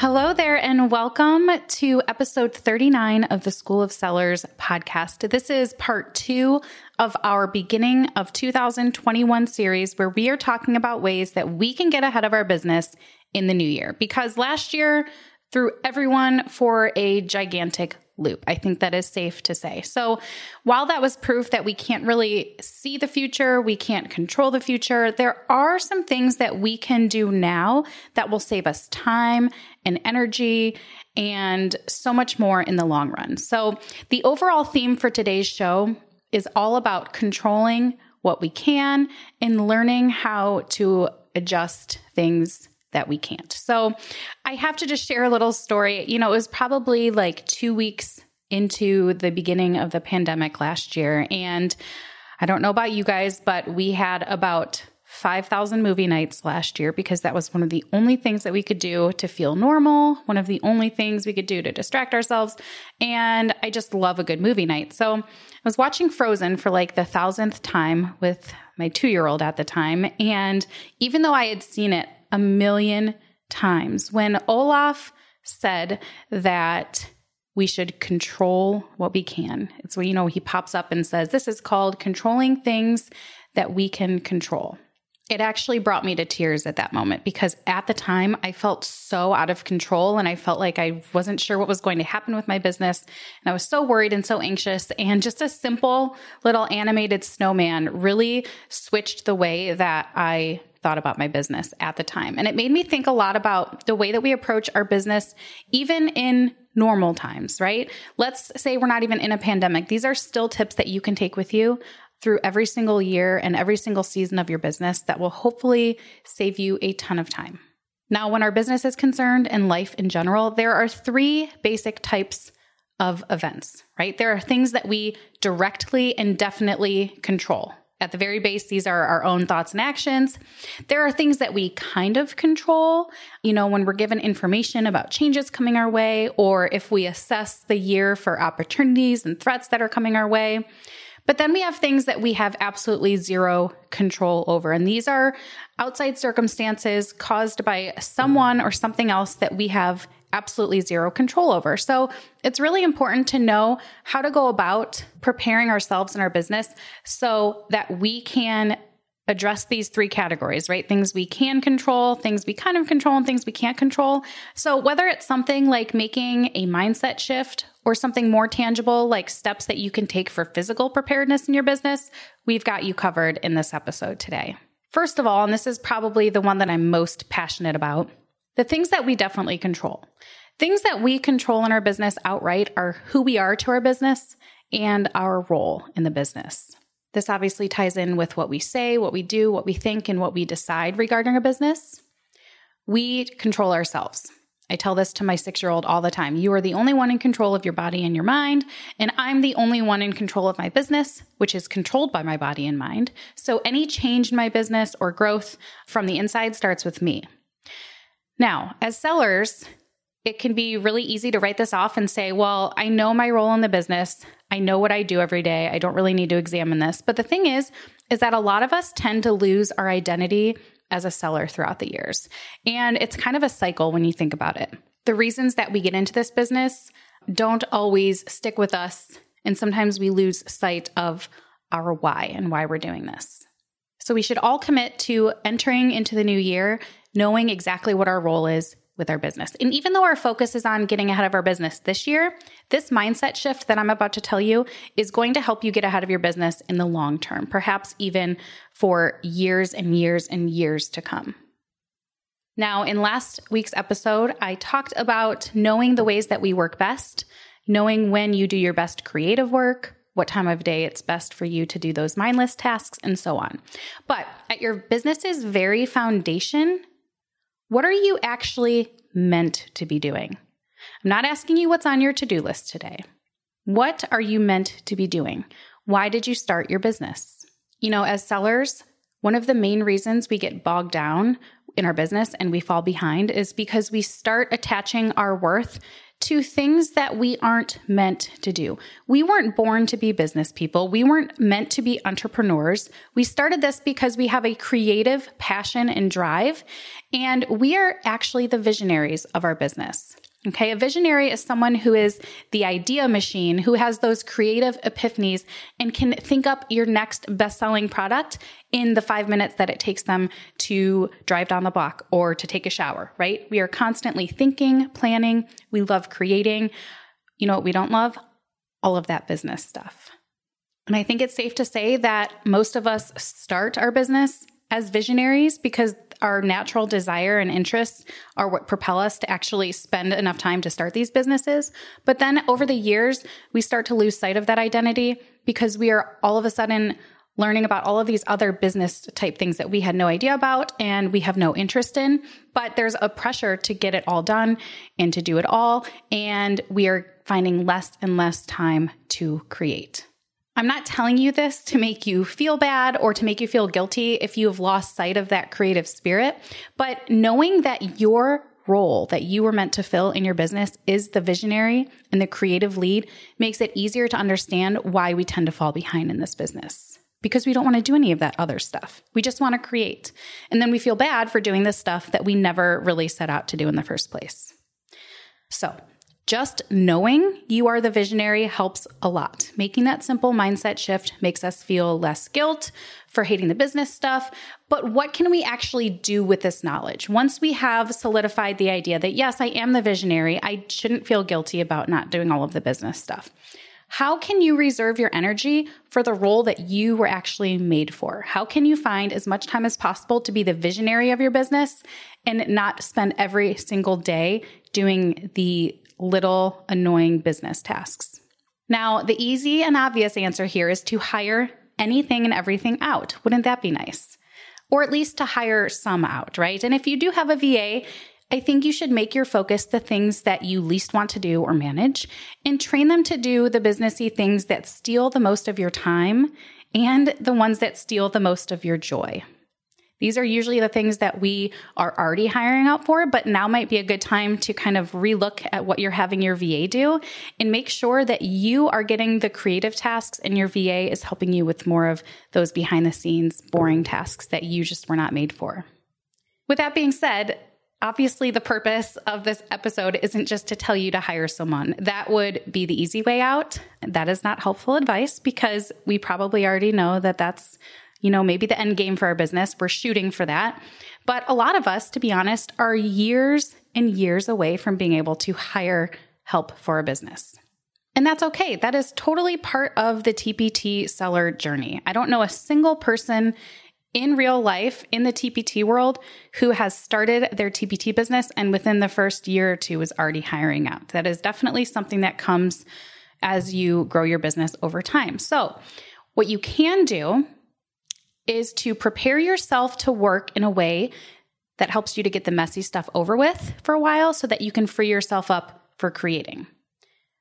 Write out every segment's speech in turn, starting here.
Hello there, and welcome to episode 39 of the School of Sellers podcast. This is part two of our beginning of 2021 series where we are talking about ways that we can get ahead of our business in the new year. Because last year threw everyone for a gigantic loop. I think that is safe to say. So, while that was proof that we can't really see the future, we can't control the future, there are some things that we can do now that will save us time and energy and so much more in the long run. So, the overall theme for today's show is all about controlling what we can and learning how to adjust things that we can't. So I have to just share a little story. You know, it was probably like two weeks into the beginning of the pandemic last year. And I don't know about you guys, but we had about 5,000 movie nights last year because that was one of the only things that we could do to feel normal, one of the only things we could do to distract ourselves. And I just love a good movie night. So I was watching Frozen for like the thousandth time with my two year old at the time. And even though I had seen it a million times. When Olaf said that we should control what we can, it's where, you know, he pops up and says, This is called controlling things that we can control it actually brought me to tears at that moment because at the time I felt so out of control and I felt like I wasn't sure what was going to happen with my business. And I was so worried and so anxious. And just a simple little animated snowman really switched the way that I thought about my business at the time. And it made me think a lot about the way that we approach our business, even in normal times, right? Let's say we're not even in a pandemic. These are still tips that you can take with you through every single year and every single season of your business that will hopefully save you a ton of time. Now, when our business is concerned and life in general, there are three basic types of events, right? There are things that we directly and definitely control. At the very base, these are our own thoughts and actions. There are things that we kind of control, you know, when we're given information about changes coming our way, or if we assess the year for opportunities and threats that are coming our way. But then we have things that we have absolutely zero control over. And these are outside circumstances caused by someone or something else that we have absolutely zero control over. So it's really important to know how to go about preparing ourselves in our business so that we can address these three categories, right? Things we can control, things we kind of control, and things we can't control. So, whether it's something like making a mindset shift or something more tangible like steps that you can take for physical preparedness in your business, we've got you covered in this episode today. First of all, and this is probably the one that I'm most passionate about, the things that we definitely control. Things that we control in our business outright are who we are to our business and our role in the business. This obviously ties in with what we say, what we do, what we think, and what we decide regarding our business. We control ourselves. I tell this to my six year old all the time. You are the only one in control of your body and your mind, and I'm the only one in control of my business, which is controlled by my body and mind. So any change in my business or growth from the inside starts with me. Now, as sellers, it can be really easy to write this off and say, well, I know my role in the business. I know what I do every day. I don't really need to examine this. But the thing is, is that a lot of us tend to lose our identity as a seller throughout the years. And it's kind of a cycle when you think about it. The reasons that we get into this business don't always stick with us. And sometimes we lose sight of our why and why we're doing this. So we should all commit to entering into the new year knowing exactly what our role is with our business. And even though our focus is on getting ahead of our business this year, this mindset shift that I'm about to tell you is going to help you get ahead of your business in the long term, perhaps even for years and years and years to come. Now, in last week's episode, I talked about knowing the ways that we work best, knowing when you do your best creative work, what time of day it's best for you to do those mindless tasks, and so on. But at your business's very foundation, what are you actually meant to be doing? I'm not asking you what's on your to do list today. What are you meant to be doing? Why did you start your business? You know, as sellers, one of the main reasons we get bogged down in our business and we fall behind is because we start attaching our worth to things that we aren't meant to do. We weren't born to be business people. We weren't meant to be entrepreneurs. We started this because we have a creative passion and drive, and we are actually the visionaries of our business. Okay, a visionary is someone who is the idea machine, who has those creative epiphanies and can think up your next best selling product in the five minutes that it takes them to drive down the block or to take a shower, right? We are constantly thinking, planning. We love creating. You know what we don't love? All of that business stuff. And I think it's safe to say that most of us start our business as visionaries because our natural desire and interests are what propel us to actually spend enough time to start these businesses. But then over the years, we start to lose sight of that identity because we are all of a sudden learning about all of these other business type things that we had no idea about and we have no interest in. But there's a pressure to get it all done and to do it all. And we are finding less and less time to create. I'm not telling you this to make you feel bad or to make you feel guilty if you have lost sight of that creative spirit, but knowing that your role that you were meant to fill in your business is the visionary and the creative lead makes it easier to understand why we tend to fall behind in this business. Because we don't want to do any of that other stuff. We just want to create. And then we feel bad for doing this stuff that we never really set out to do in the first place. So, just knowing you are the visionary helps a lot. Making that simple mindset shift makes us feel less guilt for hating the business stuff. But what can we actually do with this knowledge? Once we have solidified the idea that, yes, I am the visionary, I shouldn't feel guilty about not doing all of the business stuff. How can you reserve your energy for the role that you were actually made for? How can you find as much time as possible to be the visionary of your business and not spend every single day doing the little annoying business tasks. Now, the easy and obvious answer here is to hire anything and everything out. Wouldn't that be nice? Or at least to hire some out, right? And if you do have a VA, I think you should make your focus the things that you least want to do or manage and train them to do the businessy things that steal the most of your time and the ones that steal the most of your joy. These are usually the things that we are already hiring out for, but now might be a good time to kind of relook at what you're having your VA do and make sure that you are getting the creative tasks and your VA is helping you with more of those behind the scenes, boring tasks that you just were not made for. With that being said, Obviously, the purpose of this episode isn't just to tell you to hire someone. That would be the easy way out. That is not helpful advice because we probably already know that that's you know, maybe the end game for our business. We're shooting for that. But a lot of us, to be honest, are years and years away from being able to hire help for a business. And that's okay. That is totally part of the TPT seller journey. I don't know a single person in real life in the TPT world who has started their TPT business and within the first year or two is already hiring out. That is definitely something that comes as you grow your business over time. So, what you can do is to prepare yourself to work in a way that helps you to get the messy stuff over with for a while so that you can free yourself up for creating.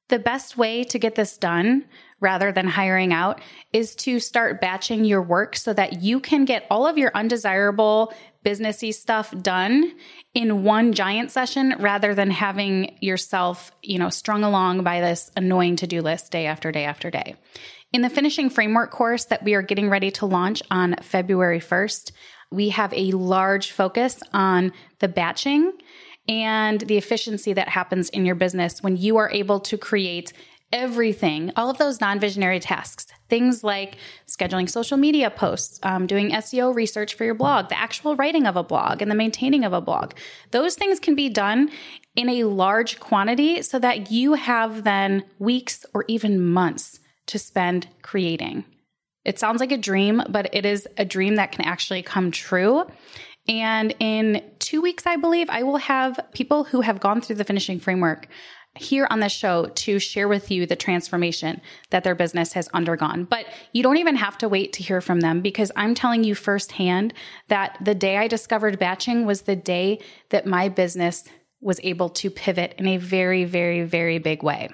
The best way to get this done rather than hiring out is to start batching your work so that you can get all of your undesirable businessy stuff done in one giant session rather than having yourself, you know, strung along by this annoying to-do list day after day after day. In the finishing framework course that we are getting ready to launch on February 1st, we have a large focus on the batching and the efficiency that happens in your business when you are able to create everything, all of those non visionary tasks, things like scheduling social media posts, um, doing SEO research for your blog, the actual writing of a blog, and the maintaining of a blog. Those things can be done in a large quantity so that you have then weeks or even months to spend creating. It sounds like a dream, but it is a dream that can actually come true. And in two weeks, I believe, I will have people who have gone through the finishing framework here on the show to share with you the transformation that their business has undergone. But you don't even have to wait to hear from them because I'm telling you firsthand that the day I discovered batching was the day that my business was able to pivot in a very, very, very big way.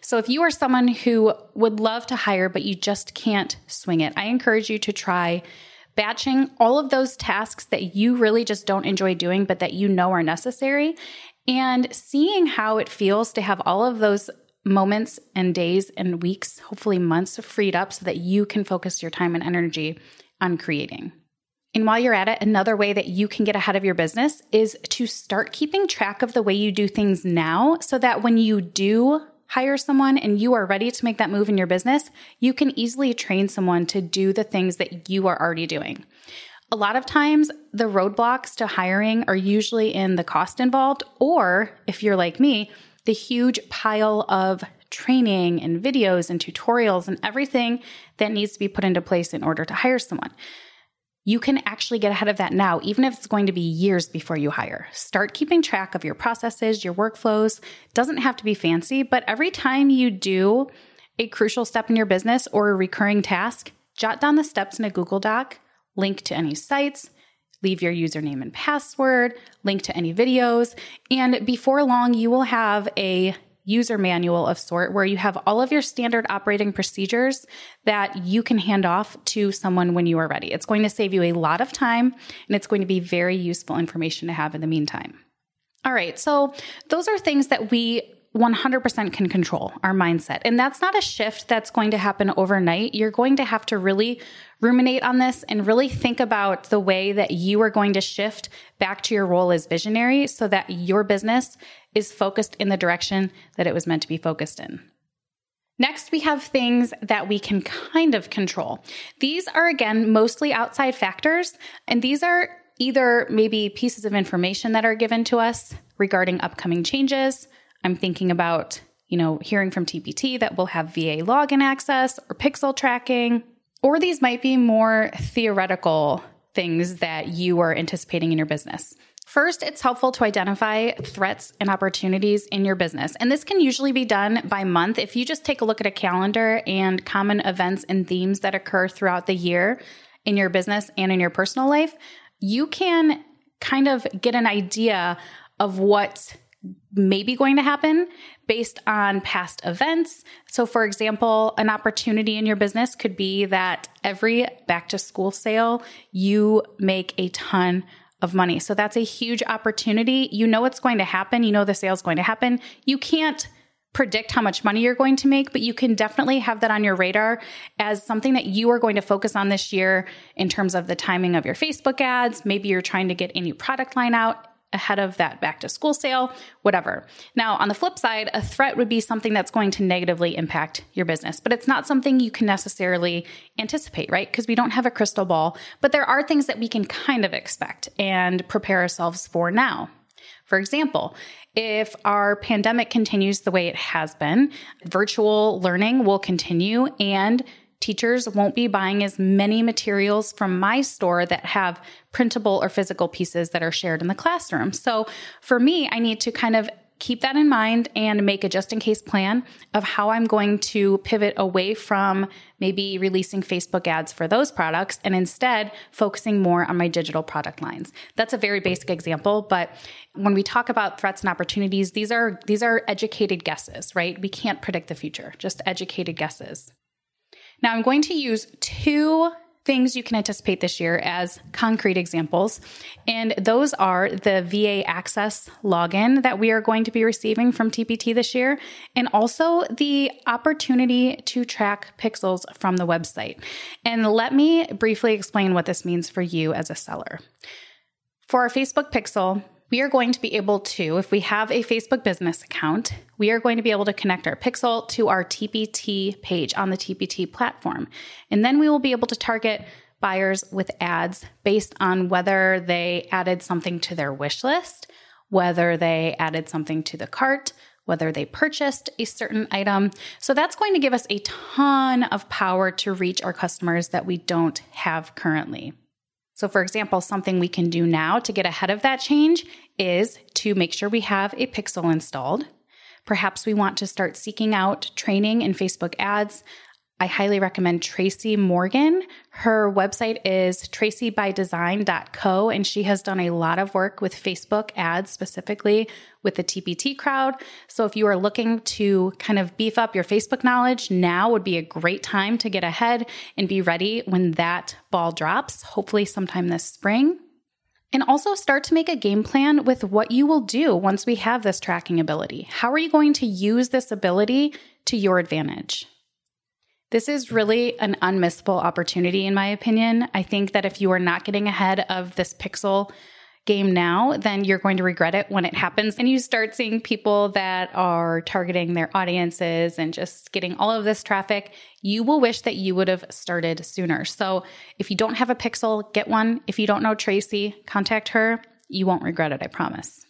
So if you are someone who would love to hire, but you just can't swing it, I encourage you to try batching all of those tasks that you really just don't enjoy doing, but that you know are necessary, and seeing how it feels to have all of those moments and days and weeks, hopefully months, freed up so that you can focus your time and energy on creating. And while you're at it, another way that you can get ahead of your business is to start keeping track of the way you do things now so that when you do hire someone and you are ready to make that move in your business, you can easily train someone to do the things that you are already doing. A lot of times, the roadblocks to hiring are usually in the cost involved, or if you're like me, the huge pile of training and videos and tutorials and everything that needs to be put into place in order to hire someone. You can actually get ahead of that now, even if it's going to be years before you hire. Start keeping track of your processes, your workflows. Doesn't have to be fancy, but every time you do a crucial step in your business or a recurring task, jot down the steps in a Google Doc link to any sites, leave your username and password, link to any videos, and before long, you will have a user manual of sort where you have all of your standard operating procedures that you can hand off to someone when you are ready. It's going to save you a lot of time and it's going to be very useful information to have in the meantime. All right, so those are things that we 100% can control our mindset. And that's not a shift that's going to happen overnight. You're going to have to really ruminate on this and really think about the way that you are going to shift back to your role as visionary so that your business is focused in the direction that it was meant to be focused in. Next, we have things that we can kind of control. These are, again, mostly outside factors, and these are either maybe pieces of information that are given to us regarding upcoming changes, I'm thinking about, you know, hearing from TPT that we'll have VA login access or pixel tracking, or these might be more theoretical things that you are anticipating in your business. First, it's helpful to identify threats and opportunities in your business. And this can usually be done by month. If you just take a look at a calendar and common events and themes that occur throughout the year in your business and in your personal life, you can kind of get an idea of what may be going to happen based on past events. So, for example, an opportunity in your business could be that every back to school sale, you make a ton of money. So, that's a huge opportunity. You know it's going to happen, you know the sale is going to happen. You can't predict how much money you're going to make, but you can definitely have that on your radar as something that you are going to focus on this year in terms of the timing of your Facebook ads. Maybe you're trying to get a new product line out ahead of that back to school sale, whatever. Now, on the flip side, a threat would be something that's going to negatively impact your business, but it's not something you can necessarily anticipate, right? Because we don't have a crystal ball, but there are things that we can kind of expect and prepare ourselves for now. For example, if our pandemic continues the way it has been, virtual learning will continue and Teachers won't be buying as many materials from my store that have printable or physical pieces that are shared in the classroom. So for me, I need to kind of keep that in mind and make a just in case plan of how I'm going to pivot away from maybe releasing Facebook ads for those products and instead focusing more on my digital product lines. That's a very basic example, but when we talk about threats and opportunities, these are these are educated guesses, right? We can't predict the future, just educated guesses. Now, I'm going to use two things you can anticipate this year as concrete examples. And those are the VA Access login that we are going to be receiving from TPT this year, and also the opportunity to track pixels from the website. And let me briefly explain what this means for you as a seller. For our Facebook pixel, we are going to be able to, if we have a Facebook business account, we are going to be able to connect our pixel to our TPT page on the TPT platform. And then we will be able to target buyers with ads based on whether they added something to their wish list, whether they added something to the cart, whether they purchased a certain item. So that's going to give us a ton of power to reach our customers that we don't have currently. So, for example, something we can do now to get ahead of that change is to make sure we have a pixel installed. Perhaps we want to start seeking out training in Facebook ads I highly recommend Tracy Morgan. Her website is tracybydesign.co, and she has done a lot of work with Facebook ads, specifically with the TPT crowd. So if you are looking to kind of beef up your Facebook knowledge, now would be a great time to get ahead and be ready when that ball drops, hopefully sometime this spring. And also start to make a game plan with what you will do once we have this tracking ability. How are you going to use this ability to your advantage? This is really an unmissable opportunity, in my opinion. I think that if you are not getting ahead of this pixel game now, then you're going to regret it when it happens. And you start seeing people that are targeting their audiences and just getting all of this traffic. You will wish that you would have started sooner. So if you don't have a pixel, get one. If you don't know Tracy, contact her. You won't regret it, I promise.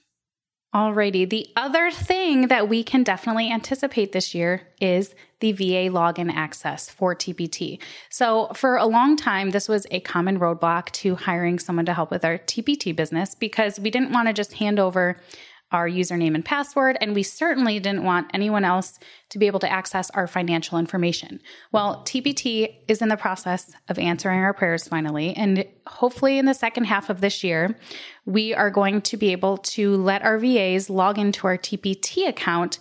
Alrighty. The other thing that we can definitely anticipate this year is the VA login access for TPT. So for a long time, this was a common roadblock to hiring someone to help with our TPT business because we didn't want to just hand over our username and password, and we certainly didn't want anyone else to be able to access our financial information. Well, TPT is in the process of answering our prayers finally, and hopefully in the second half of this year, we are going to be able to let our VAs log into our TPT account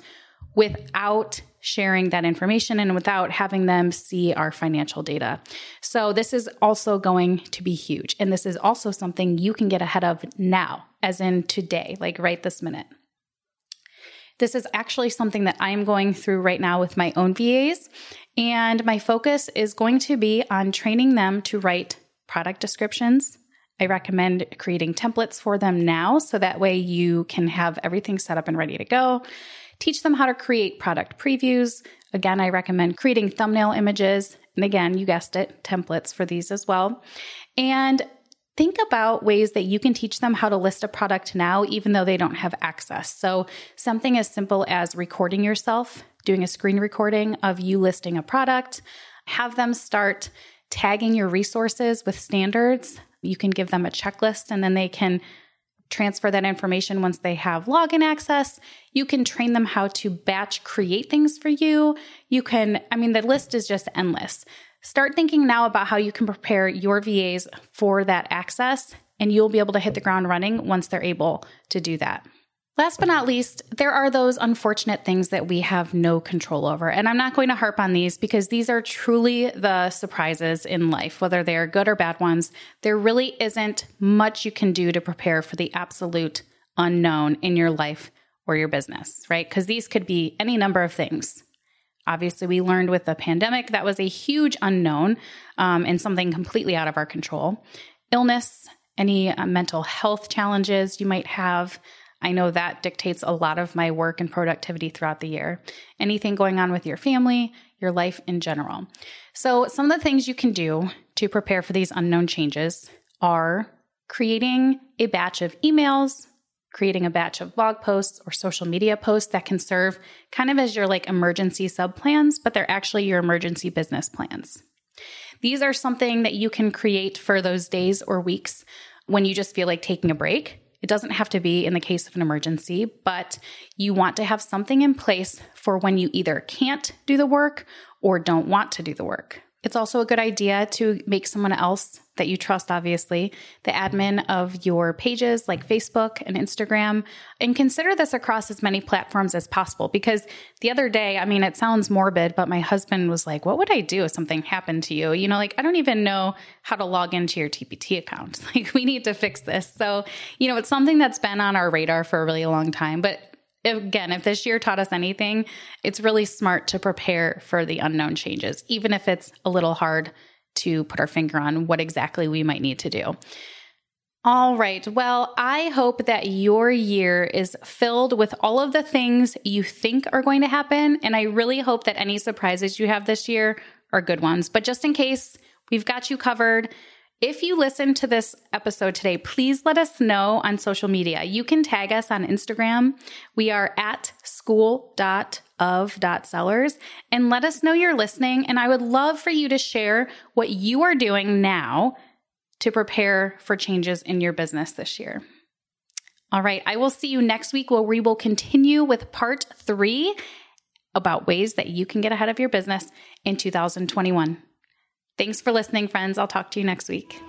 without sharing that information and without having them see our financial data. So, this is also going to be huge. And this is also something you can get ahead of now, as in today, like right this minute. This is actually something that I'm going through right now with my own VAs. And my focus is going to be on training them to write product descriptions. I recommend creating templates for them now so that way you can have everything set up and ready to go teach them how to create product previews. Again, I recommend creating thumbnail images. And again, you guessed it, templates for these as well. And think about ways that you can teach them how to list a product now, even though they don't have access. So, something as simple as recording yourself, doing a screen recording of you listing a product, have them start tagging your resources with standards. You can give them a checklist and then they can transfer that information once they have login access. You can train them how to batch create things for you. You can, I mean, the list is just endless. Start thinking now about how you can prepare your VAs for that access, and you'll be able to hit the ground running once they're able to do that. Last but not least, there are those unfortunate things that we have no control over. And I'm not going to harp on these because these are truly the surprises in life, whether they are good or bad ones. There really isn't much you can do to prepare for the absolute unknown in your life or your business, right? Because these could be any number of things. Obviously, we learned with the pandemic that was a huge unknown um, and something completely out of our control. Illness, any uh, mental health challenges you might have I know that dictates a lot of my work and productivity throughout the year. Anything going on with your family, your life in general. So, some of the things you can do to prepare for these unknown changes are creating a batch of emails, creating a batch of blog posts or social media posts that can serve kind of as your like emergency sub plans, but they're actually your emergency business plans. These are something that you can create for those days or weeks when you just feel like taking a break it doesn't have to be in the case of an emergency, but you want to have something in place for when you either can't do the work or don't want to do the work. It's also a good idea to make someone else that you trust, obviously, the admin of your pages like Facebook and Instagram, and consider this across as many platforms as possible. Because the other day, I mean, it sounds morbid, but my husband was like, What would I do if something happened to you? You know, like, I don't even know how to log into your TPT account. Like, we need to fix this. So, you know, it's something that's been on our radar for a really long time, but again, if this year taught us anything, it's really smart to prepare for the unknown changes, even if it's a little hard to put our finger on what exactly we might need to do. All right. Well, I hope that your year is filled with all of the things you think are going to happen. And I really hope that any surprises you have this year are good ones. But just in case, we've got you covered. If you listen to this episode today, please let us know on social media. You can tag us on Instagram. We are at school.of.sellers and let us know you're listening. And I would love for you to share what you are doing now to prepare for changes in your business this year. All right, I will see you next week where we will continue with part three about ways that you can get ahead of your business in 2021. Thanks for listening, friends. I'll talk to you next week.